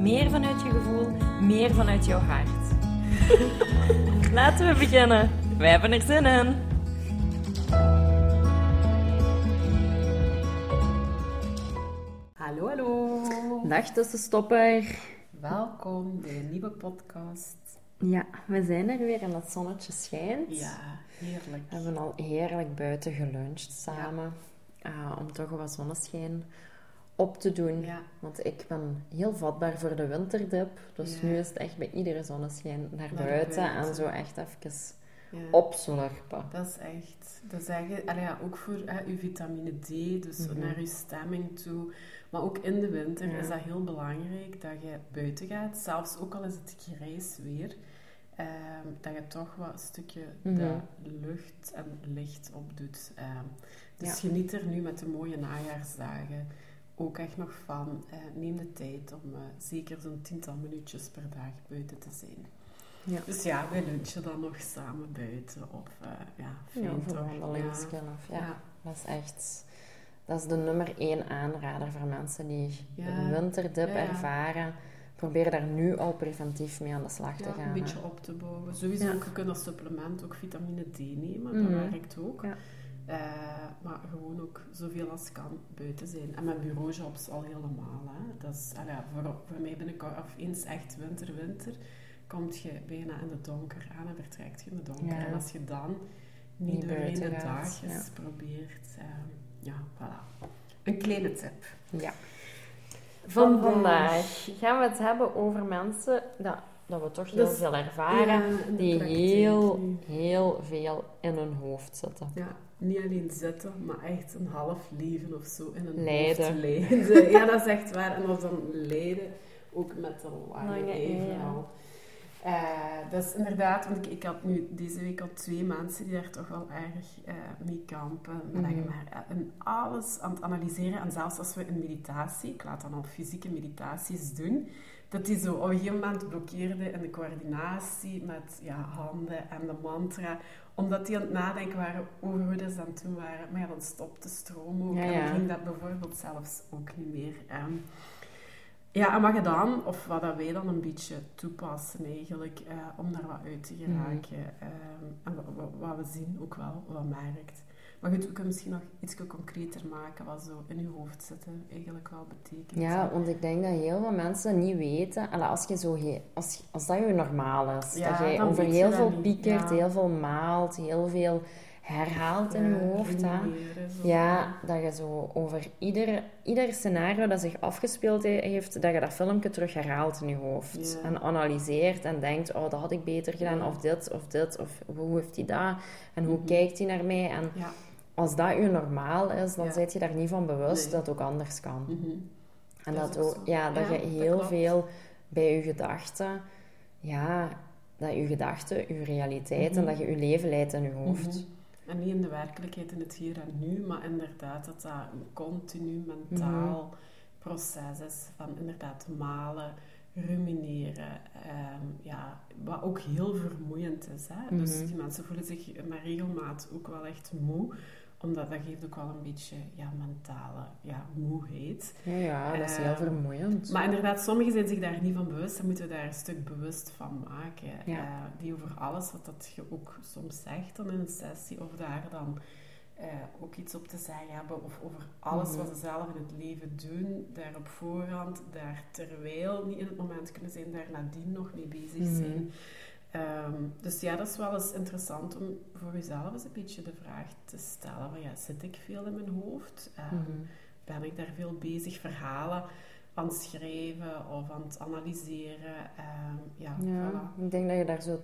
meer vanuit je gevoel, meer vanuit jouw hart. Laten we beginnen. Wij hebben er zin in. Hallo, hallo. Dag tussenstopper. Welkom bij een nieuwe podcast. Ja, we zijn er weer en het zonnetje schijnt. Ja, heerlijk. We hebben al heerlijk buiten geluncht samen. Ah, om toch wat zonneschijn op te doen. Ja. Want ik ben heel vatbaar voor de winterdip. Dus Ja. nu is het echt bij iedere zonneschijn naar, Naar buiten, en zo echt even Ja. opslurpen. Dat is echt, dat is echt allee, ja, ook voor hè, uw vitamine D, dus Mhm. naar uw stemming toe. Maar ook in de winter is dat heel belangrijk dat je buiten gaat, zelfs ook al is het grijs weer, ehm, dat je toch wat een stukje Mhm. de lucht en licht opdoet. Ehm, dus geniet er nu met de mooie najaarsdagen ook echt nog van. Eh, neem de tijd om eh, zeker zo'n tiental minuutjes per dag buiten te zijn. Ja. Dus ja, wij lunchen dan nog samen buiten. Of uh, ja, fijn Ja, toch? ja. Ja. Dat is echt... Dat is de nummer één aanrader voor mensen die Ja. een winterdip ervaren. Probeer daar nu al preventief mee aan de slag te Ja, gaan. een beetje op te bouwen. Sowieso ook, je kunt als supplement ook vitamine D nemen. Mhm. Dat werkt ook. Eh, maar gewoon ook zoveel als kan buiten zijn. En met bureaujobs al helemaal. Hè. Dat is, allee, voor, voor mij binnenkort, of eens echt winter, winter, komt je bijna in de donker aan en vertrekt je in de donker. Ja. En als je dan niet, Niet doorheen de buiten gaat, dag eens ja. probeert, eh, ja, voilà. Een kleine tip. Ja. Van vandaag gaan we het hebben over mensen dat, dat we toch heel Dus- veel ervaren, Ja, die praktijk heel, heel veel in hun hoofd zitten. Ja, niet alleen zitten, maar echt een half leven of zo in een Lijden. hoofd lijden. Ja, dat is echt waar. En dat dan lijden, ook met een lange ja. Eh, dat is inderdaad, want ik, ik had nu deze week al twee mensen die daar toch wel erg eh, mee kampen. Mhm. maar eh, in alles aan het analyseren. En zelfs als we een meditatie, ik laat dan al fysieke meditaties doen, dat die zo op een gegeven moment blokkeerde in de coördinatie met ja, handen en de mantra omdat die aan het nadenken waren over hoe dat het doen waren. Maar ja, dan stopte de stroom ook. Ja, En ja. dan ging dat bijvoorbeeld zelfs ook niet meer. Ehm, ja, en wat je dan, of wat dat wij dan een beetje toepassen eigenlijk, eh, om daar wat uit te Mhm. geraken. ehm, en wat, wat, wat we zien ook wel, wat merkt. Maar goed, we kunnen misschien nog iets concreter maken wat zo in je hoofd zitten eigenlijk wel betekent. Ja, want ik denk dat heel veel mensen niet weten, als, je zo als, als dat je normaal is, Ja, dat jij dan over je heel veel piekert, ja. heel veel maalt, heel veel herhaalt in je Ja, hoofd. Zo. Ja, dat je zo over ieder, ieder scenario dat zich afgespeeld he- heeft, dat je dat filmpje terug herhaalt in je hoofd. Ja. En analyseert en denkt, oh, dat had ik beter gedaan, Ja. of dit, of dit, of hoe heeft hij dat, en hoe Mhm. kijkt hij naar mij. En Ja. Als dat je normaal is, dan zit je daar niet van bewust Nee. dat het ook anders kan. Mhm. En Dat ook zo. ja, dat je heel veel bij je gedachten, ja, dat je gedachten, je realiteit en Mhm. dat je je leven leidt in je hoofd. Mhm. En niet in de werkelijkheid, in het hier en nu, maar inderdaad dat dat een continu mentaal proces is van inderdaad malen, rumineren. ehm, ja, wat ook heel vermoeiend is. Hè? Dus die mensen voelen zich met regelmaat ook wel echt moe, omdat dat geeft ook wel een beetje ja, mentale ja, moeheid. Ja, ja, dat is heel Ehm, vermoeiend. Maar inderdaad, sommigen zijn zich daar niet van bewust. Dan moeten we daar een stuk bewust van maken. Ja. Eh, die over alles wat dat je ook soms zegt dan in een sessie, of daar dan eh, ook iets op te zeggen hebben, of over alles Mhm. wat ze zelf in het leven doen, daar op voorhand, daar terwijl niet in het moment kunnen zijn, daar nadien nog mee bezig Mhm. zijn. Ehm, dus ja, dat is wel eens interessant om voor jezelf eens een beetje de vraag te stellen: van ja, zit ik veel in mijn hoofd? Ehm, Mhm. ben ik daar veel bezig, verhalen aan het schrijven of aan het analyseren. Ehm, ja, Ja, voilà. ik denk dat je daar zo,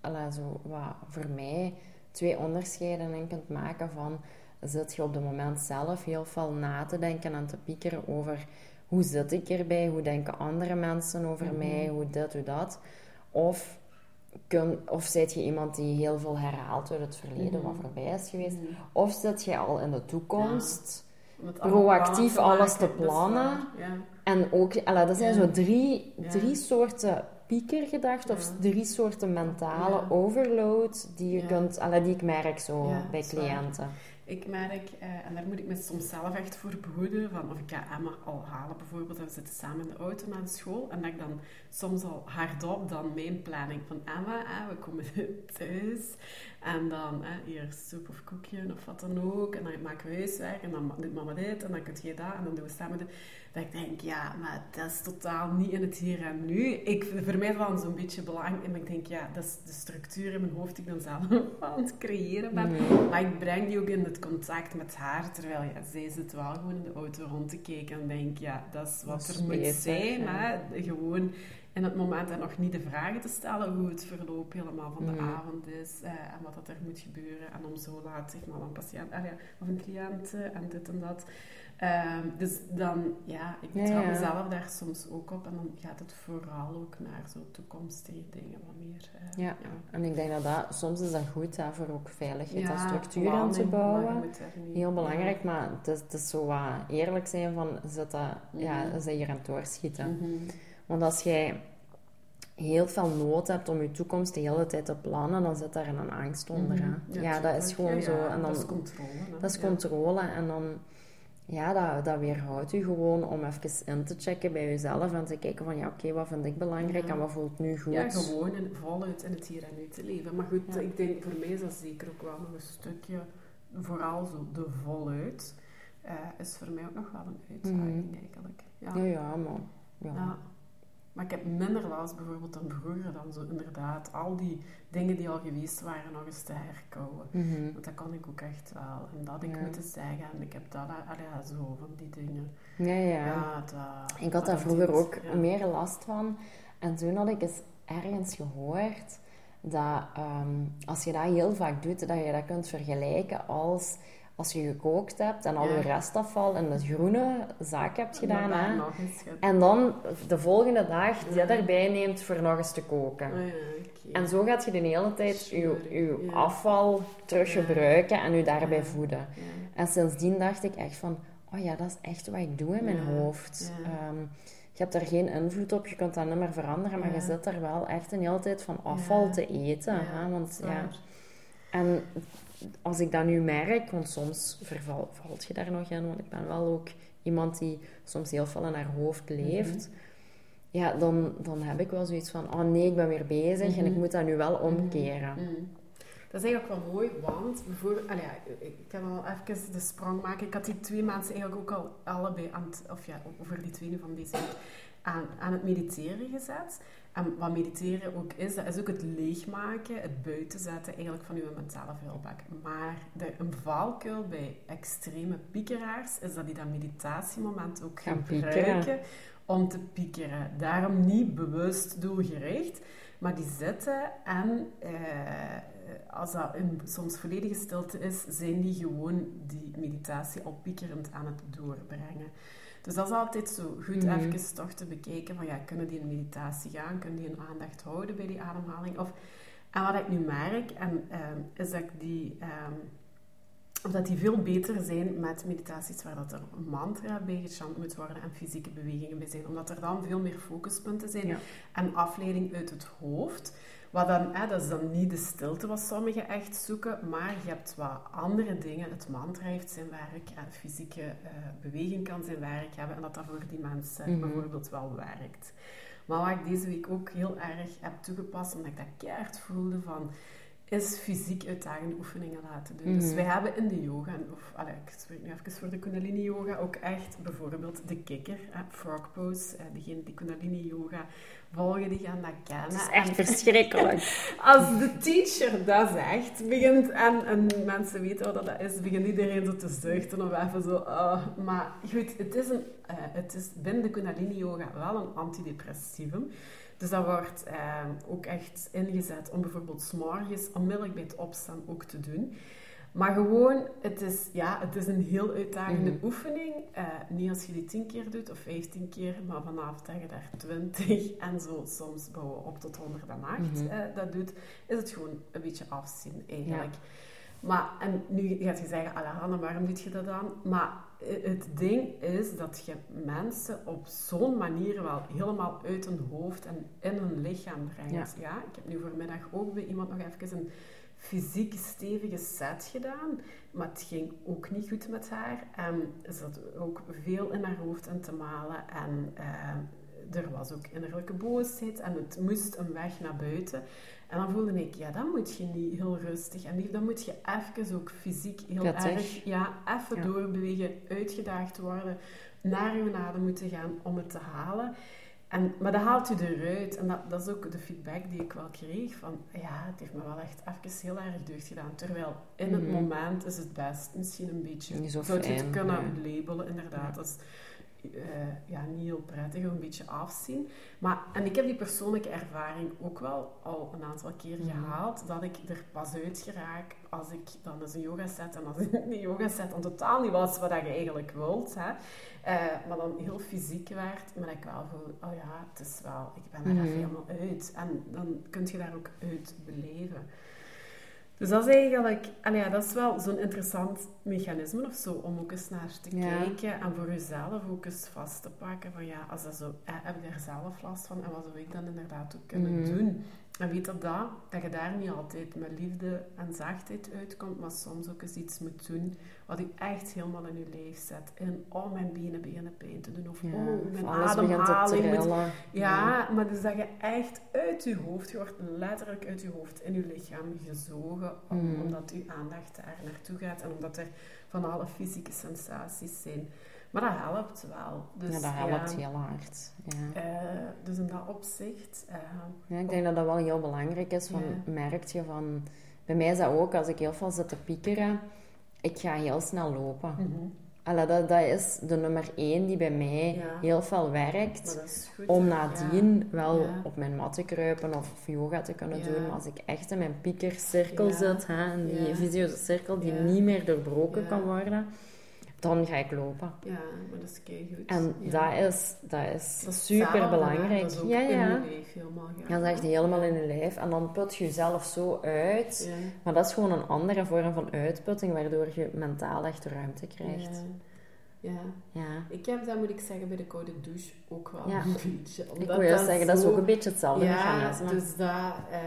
alla, zo wat, voor mij twee onderscheiden in kunt maken van zit je op het moment zelf heel veel na te denken en te piekeren over hoe zit ik erbij, hoe denken andere mensen over Mhm. mij, hoe dit, hoe dat. Of, kun, of zit je iemand die heel veel herhaalt uit het verleden, Mhm. wat voorbij is geweest. Mhm. Of zit je al in de toekomst proactief alles te is plannen. Ja. En ook, dat zijn Ja. zo drie, drie soorten piekergedachten of drie soorten mentale overload die je kunt, die ik merk zo bij cliënten. Ik merk, eh, en daar moet ik me soms zelf echt voor behoeden, van of ik ga Emma al halen bijvoorbeeld, en we zitten samen in de auto naar school, en dat ik dan soms al hardop dan mijn planning van Emma, eh, we komen thuis, en dan hier soep of koekje of wat dan ook, en dan maken we huiswerk, en dan doet mama dit, en dan kun je dat, en dan doen we samen dit. Dat ik denk, ja, maar dat is totaal niet in het hier en nu. Ik, voor mij is dat dan zo'n beetje belangrijk, en ik denk, ja, dat is de structuur in mijn hoofd die ik dan zelf aan het creëren ben. Maar ik breng die ook in het contact met haar, terwijl ja, zij zit wel gewoon in de auto rond te kijken en denk, ja, dat is wat Dat er moet zijn. ja. Hè? In het moment en nog niet de vragen te stellen hoe het verloop helemaal van de Mhm. avond is eh, en wat dat er moet gebeuren. En om zo laat zeg maar, een patiënt ah, ja, of een cliënt eh, en dit en dat. Ehm, dus dan, ja, ik Ja, ja. mezelf daar soms ook op en dan gaat het vooral ook naar zo toekomstige dingen wat meer. eh, Ja. En ik denk dat dat, soms is dat goed hè, voor ook veiligheid en structuur aan te bouwen. Heel ja. belangrijk, maar het is, het is zo wat eerlijk zijn van, zit dat, ja, Mhm. is dat hier aan het doorschieten? Mhm. Want als jij heel veel nood hebt om je toekomst de hele tijd te plannen, dan zit daar een angst onder. Mhm. Ja, dat is gewoon Ja, zo. En dan, dat is controle. hè. dat is controle. En dan, ja, dat, dat weerhoudt u gewoon om even in te checken bij jezelf en te kijken van, ja, oké, wat vind ik belangrijk en wat voelt nu goed? Ja, gewoon in, voluit in het hier en nu te leven. Maar goed, ik denk voor mij is dat zeker ook wel nog een stukje, vooral zo de voluit, eh, is voor mij ook nog wel een uitdaging Mhm. eigenlijk. Ja. Ja, ja, maar... Ja. Maar ik heb minder last bijvoorbeeld dan vroeger, dan zo inderdaad al die dingen die al geweest waren nog eens te herkouwen. Mhm. Want dat kan ik ook echt wel. En dat ik Ja. moeten zeggen, en ik heb dat, ja, zo van die dingen. ja, ja. Ja, dat, Ik had daar vroeger ook ja. meer last van. En toen had ik eens ergens gehoord dat ehm, als je dat heel vaak doet, dat je dat kunt vergelijken als als je gekookt hebt en al je restafval in de groene zak hebt gedaan. Hè? En dan de volgende dag die Ja. erbij neemt voor nog eens te koken. Oh. En zo gaat je de hele tijd je, je afval teruggebruiken en je daarbij voeden. En sindsdien dacht ik echt van, oh ja, dat is echt wat ik doe in mijn hoofd. Ehm, je hebt daar geen invloed op, je kunt dat niet meer veranderen, maar je zit er wel echt een hele tijd van afval te eten. Hè? Want, ja. En als ik dat nu merk, want soms verval, valt je daar nog in, want ik ben wel ook iemand die soms heel veel in haar hoofd leeft. Mhm. Ja, dan, dan heb ik wel zoiets van, oh nee, ik ben weer bezig en ik Mhm. moet dat nu wel omkeren. Mm. Dat is eigenlijk wel mooi, want bijvoorbeeld, allee, ik kan wel even de sprong maken. Ik had die twee mensen eigenlijk ook al allebei aan het, of ja, over die twee nu van deze week, aan, aan het mediteren gezet. En wat mediteren ook is, dat is ook het leegmaken, het buiten zetten eigenlijk van uw mentale vuilbak. Maar de, een valkuil bij extreme piekeraars is dat die dat meditatiemoment ook Gaan gebruiken piekeren. om te piekeren. Daarom niet bewust doelgericht, maar die zitten en eh, als dat in soms volledige stilte is, zijn die gewoon die meditatie al piekerend aan het doorbrengen. Dus dat is altijd zo goed Mhm. even toch te bekijken van ja, kunnen die in meditatie gaan, kunnen die een aandacht houden bij die ademhaling? Of, en wat ik nu merk, en, ehm, is dat ik die... dat die veel beter zijn met meditaties waar dat er een mantra bij gechant moet worden en fysieke bewegingen bij zijn. Omdat er dan veel meer focuspunten zijn Ja. en afleiding uit het hoofd. Wat dan, hè, dat is dan niet de stilte wat sommigen echt zoeken, maar je hebt wat andere dingen. Het mantra heeft zijn werk, en fysieke eh, beweging kan zijn werk hebben en dat dat voor die mensen Mhm. bijvoorbeeld wel werkt. Maar wat ik deze week ook heel erg heb toegepast, omdat ik dat keihard voelde van is fysiek uitdagende oefeningen laten doen. Dus Mhm. wij hebben in de yoga, of allee, ik spreek nu even voor de Kundalini yoga, ook echt bijvoorbeeld de kikker, hè, frog pose. Eh, die Kundalini yoga volgen, die gaan dat kennen. Het is En echt verschrikkelijk. als de teacher dat zegt, begint, en, en mensen weten wat dat is, begint iedereen zo te zuchten of even zo. ah. maar goed, het is, een, eh, het is binnen de Kundalini yoga wel een antidepressivum. Dus dat wordt eh, ook echt ingezet om bijvoorbeeld s'morgens onmiddellijk bij het opstaan ook te doen. Maar gewoon, het is, ja, het is een heel uitdagende oefening. Eh, niet als je die tien keer doet of vijftien keer, maar vanaf dat je daar twintig en zo soms bouwen op tot 108 mm eh, dat doet, is het gewoon een beetje afzien eigenlijk. Maar, en nu gaat je zeggen, Alejandra, waarom doe je dat dan? Maar het ding is dat je mensen op zo'n manier wel helemaal uit hun hoofd en in hun lichaam brengt. Ja. ik heb nu voormiddag ook bij iemand nog even een fysiek stevige set gedaan, maar het ging ook niet goed met haar. En ze zat ook veel in haar hoofd en te malen en uh, er was ook innerlijke boosheid en het moest een weg naar buiten. En dan voelde ik, ja, dan moet je niet heel rustig en lief, dan moet je even ook fysiek heel erg, ja, even doorbewegen, uitgedaagd worden, naar je adem moeten gaan om het te halen. En, maar dat haalt u eruit. En dat, dat is ook de feedback die ik wel kreeg. Van, ja, het heeft me wel echt even heel erg deugd gedaan. Terwijl in het mhm. moment is het best misschien een beetje... Zo zou je het kunnen labelen, inderdaad. Ja. Uh, ja, niet heel prettig, een beetje afzien. Maar, en ik heb die persoonlijke ervaring ook wel al een aantal keer mhm. gehaald, dat ik er pas uit geraak als ik dan eens een yoga set en als een yoga set dan totaal niet was wat je eigenlijk wilt, hè, uh, maar dan heel fysiek werd, maar ik wel voel, oh ja, het is wel, ik ben er mm even helemaal uit. En dan kun je daar ook uit beleven. Dus dat is eigenlijk, en ja, dat is wel zo'n interessant mechanisme of zo, om ook eens naar te kijken en voor jezelf ook eens vast te pakken van ja, als dat zo, heb ik daar zelf last van en wat zou ik dan inderdaad ook kunnen mhm. doen? En weet dat, dat, dat je daar niet altijd met liefde en zachtheid uitkomt, maar soms ook eens iets moet doen wat je echt helemaal in je lijf zet. En oh, mijn benen beginnen pijn te doen. Of ja, oh, mijn ademhaling moet... Ja, ja, maar dus dat je echt uit je hoofd, je wordt letterlijk uit je hoofd in je lichaam gezogen, mm. omdat je aandacht daar naartoe gaat en omdat er van alle fysieke sensaties zijn. Maar dat helpt wel. Dus, ja, dat helpt heel hard. Ja. Uh, dus in dat opzicht... Uh, ja, ik denk dat dat wel heel belangrijk is. Van, Merk je van... Bij mij is dat ook, als ik heel veel zit te piekeren, ik ga heel snel lopen. Mm dat, dat is de nummer één die bij mij heel veel werkt. Goed, om nadien wel op mijn mat te kruipen of yoga te kunnen doen. Maar als ik echt in mijn piekercirkel zit, hè, in die visieuze cirkel die niet meer doorbroken kan worden dan ga ik lopen. Ja, maar dat is goed. En dat, is, dat is, super belangrijk. Dat is ook ja, ja. in je lijf helemaal. Ja. Dat is echt helemaal in je lijf. En dan put je jezelf zo uit. Maar dat is gewoon een andere vorm van uitputting, waardoor je mentaal echt ruimte krijgt. Ja. ja. Ik heb dat, moet ik zeggen, bij de koude douche ook wel een beetje. ik wil je zeggen, dat is ook een beetje hetzelfde ja, mechanisme. dus dat, uh,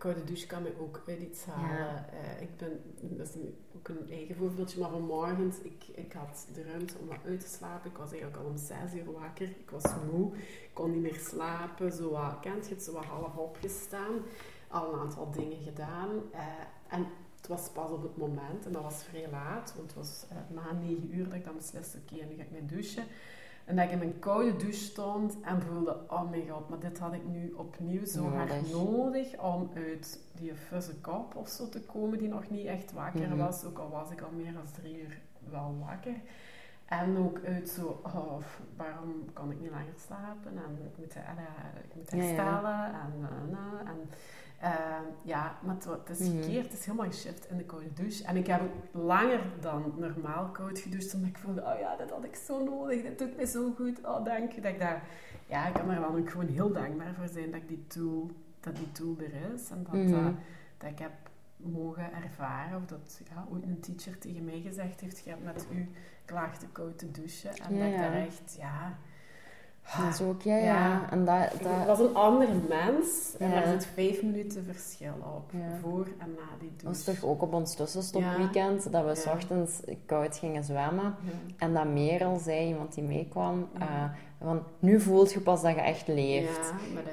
koude douche kan me ook uit iets halen. Uh, ik ben, dat is ook een eigen voorbeeldje, maar vanmorgen, ik, ik had de ruimte om wat uit te slapen. Ik was eigenlijk al om zes uur wakker. Ik was moe, ik kon niet meer slapen. Zo wat, kent je het, zo wat half opgestaan. Al een aantal dingen gedaan. Uh, en het was pas op het moment, en dat was vrij laat, want het was uh, na negen uur dat ik dan besliste, oké, okay, nu ga ik mee douchen. En dat ik in mijn koude douche stond en voelde, oh mijn god, maar dit had ik nu opnieuw zo hard nodig om uit die fuzzy kop of zo te komen, die nog niet echt wakker mhm. was. Ook al was ik al meer dan drie uur wel wakker. En ook uit zo, oh, waarom kan ik niet langer slapen? En ik moet, uh, ik moet herstellen. En, uh, en Ehm, ja, maar het, is mhm. verkeerd. Het is helemaal geshift in de koude douche. En ik heb langer dan normaal koud gedoucht, omdat ik voelde, oh ja, dat had ik zo nodig. Dit doet me zo goed. Oh, dank je. Dat ik daar... Ja, ik kan er wel ook gewoon heel dankbaar voor zijn dat, ik die, tool, dat die tool er is. En dat, mm dat ik heb mogen ervaren, of dat ja, ooit een teacher tegen mij gezegd heeft, je hebt met u klaar te koud te douchen. En dat ik daar echt, ja dat is ook, ja, ja. En dat, dat... was een ander mens en daar zit vijf minuten verschil op. Voor en na die douche. Dat was toch ook op ons tussenstopweekend, dat we s ochtends koud gingen zwemmen. En dat Merel zei, iemand die meekwam, uh, van nu voelt je pas dat je echt leeft.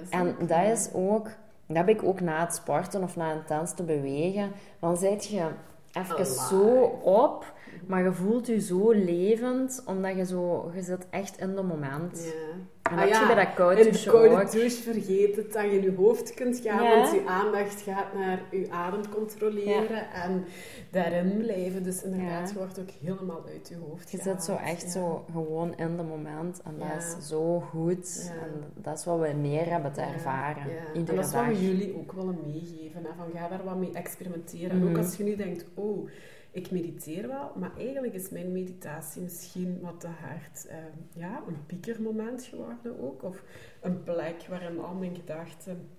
en dat is ook, dat heb ik ook na het sporten of na intens te bewegen, dan zit je even zo op maar je voelt je zo levend, omdat je zo... Je zit echt in de moment. Ja. En ah, ja, je bij dat koude douche de koude douche vergeet het dat je in je hoofd kunt gaan, want je aandacht gaat naar je adem controleren en daarin blijven. Dus inderdaad, je wordt ook helemaal uit je hoofd Je zit zo echt zo gewoon in de moment en dat is zo goed. En dat is wat we meer hebben te ervaren, En dat is wat we jullie ook willen meegeven. Hè? Van, ga daar wat mee experimenteren. En ook mhm. als je nu denkt, oh ik mediteer wel, maar eigenlijk is mijn meditatie misschien wat te hard, uh, ja, een piekermoment geworden ook. Of een plek waarin al mijn gedachten,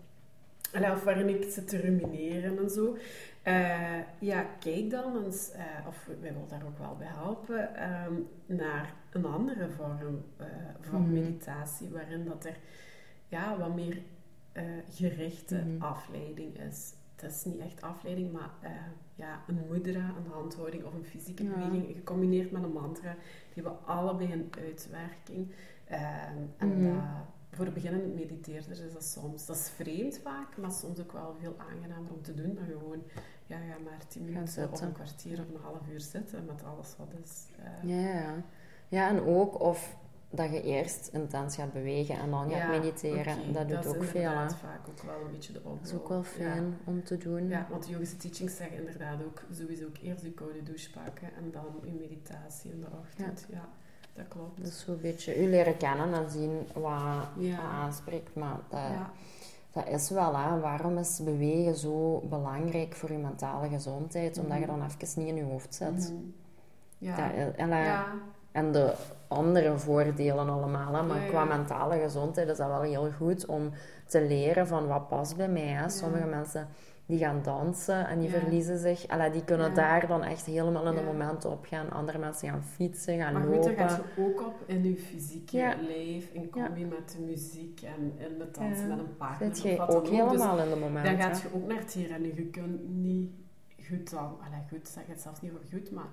of waarin ik zit te rumineren en zo. Uh, ja, kijk dan eens, uh, of wij willen daar ook wel bij helpen, um, naar een andere vorm uh, van mm. meditatie, waarin dat er ja, wat meer gerichte mm. afleiding is. Het is niet echt afleiding, maar ja, een mudra, een handhouding of een fysieke ja. beweging, gecombineerd met een mantra, die hebben allebei een uitwerking. Ehm, en mm. dat, voor de beginnende mediteerders is dat soms, dat is vreemd vaak, maar soms ook wel veel aangenamer om te doen dan gewoon ja, ja, maar tien minuten of een kwartier of een half uur zitten met alles wat is. Uh... Ja, ja. ja, en ook of dat je eerst intens gaat bewegen en dan gaat mediteren. Dat doet ook veel. Dat is vaak ook wel een beetje de opbouw. Dat is ook wel fijn om te doen. Ja, want de yogische teachings zeggen inderdaad ook sowieso ook eerst je koude douche pakken en dan je meditatie in de ochtend. Ja. dat klopt. Dus zo een beetje u leren kennen en zien wat, wat aanspreekt. Maar dat, dat is wel, hè. waarom is bewegen zo belangrijk voor je mentale gezondheid? Omdat je mhm. dan even niet in je hoofd zit. Mm ja. en, ja. En de andere voordelen allemaal, hè. maar qua mentale gezondheid is dat wel heel goed om te leren van wat past bij mij. Hè. Sommige mensen die gaan dansen en die verliezen zich. Allee, die kunnen daar dan echt helemaal in de momenten op gaan. Andere mensen gaan fietsen, gaan lopen. Maar goed, daar gaat je ook op in je fysieke leven, in combi met de muziek en in de dansen met een partner. Zit je ook helemaal dus in de momenten. Dan gaat je ook naar het hier en je kunt niet goed dan... Allee, goed, zeg het zelfs niet voor goed, maar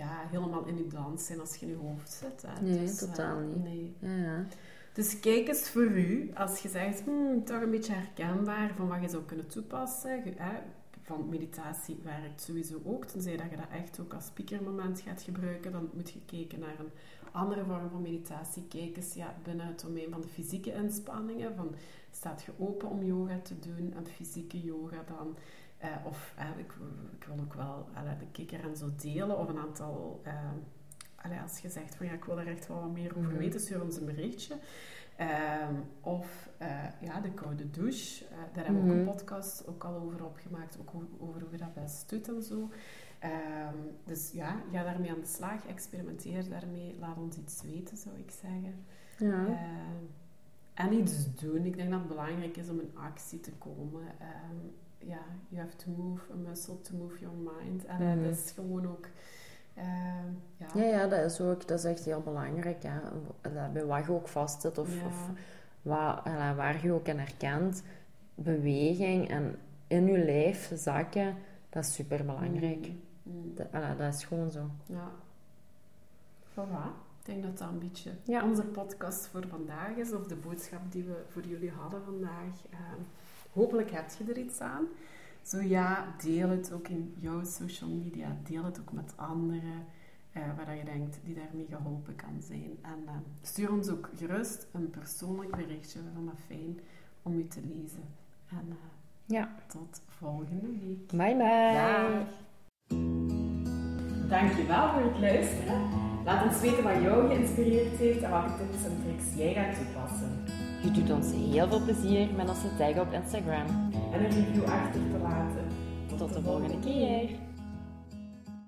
ja, helemaal in je dans zijn als je in je hoofd zit. Hè. Nee, dus, totaal uh, niet. Nee. Ja, dus kijk eens voor u, als je zegt, hmm, toch een beetje herkenbaar van wat je zou kunnen toepassen. Hè, van meditatie werkt sowieso ook, tenzij dat je dat echt ook als speakermoment gaat gebruiken. Dan moet je kijken naar een andere vorm van meditatie. Kijk eens ja, binnen het domein van de fysieke inspanningen. Van, staat je open om yoga te doen, een fysieke yoga dan... Uh, of uh, ik, ik, wil ook wel uh, de kikker en zo delen, of een aantal allee, als je zegt van ja, ik wil er echt wel wat meer over mhm. weten, stuur ons een berichtje. Ehm, of ja, de koude douche. Daar hebben we ook een mhm. podcast ook al over opgemaakt, ook over hoe je dat best doet en zo. Um, dus ja, ga daarmee aan de slag, experimenteer daarmee, laat ons iets weten, zou ik zeggen. Ja. Uh, en iets doen. Ik denk dat het belangrijk is om in actie te komen. Ja, you have to move a muscle to move your mind. En mm dat is gewoon ook Ehm, ja. ja. ja, dat is ook dat is echt heel belangrijk. Ja. Bij wat je ook vastzit of, of wat, waar je ook in herkent, beweging en in je lijf zakken, dat is super belangrijk. Mm. mm. Dat, dat, is gewoon zo. Ja. Voilà. Ik denk dat dat een beetje ja. onze podcast voor vandaag is, of de boodschap die we voor jullie hadden vandaag. Ehm, hopelijk heb je er iets aan. Zo ja, deel het ook in jouw social media. Deel het ook met anderen uh, waar je denkt die daarmee geholpen kan zijn. En uh, stuur ons ook gerust een persoonlijk berichtje. We vinden dat fijn om u te lezen. En uh, ja. tot volgende week. Bye bye. Dag. Dankjewel voor het luisteren. Laat ons weten wat jou geïnspireerd heeft en welke tips en tricks jij gaat toepassen. Je doet ons heel veel plezier met onze tag op Instagram. En een review achter te laten. Tot, de volgende keer.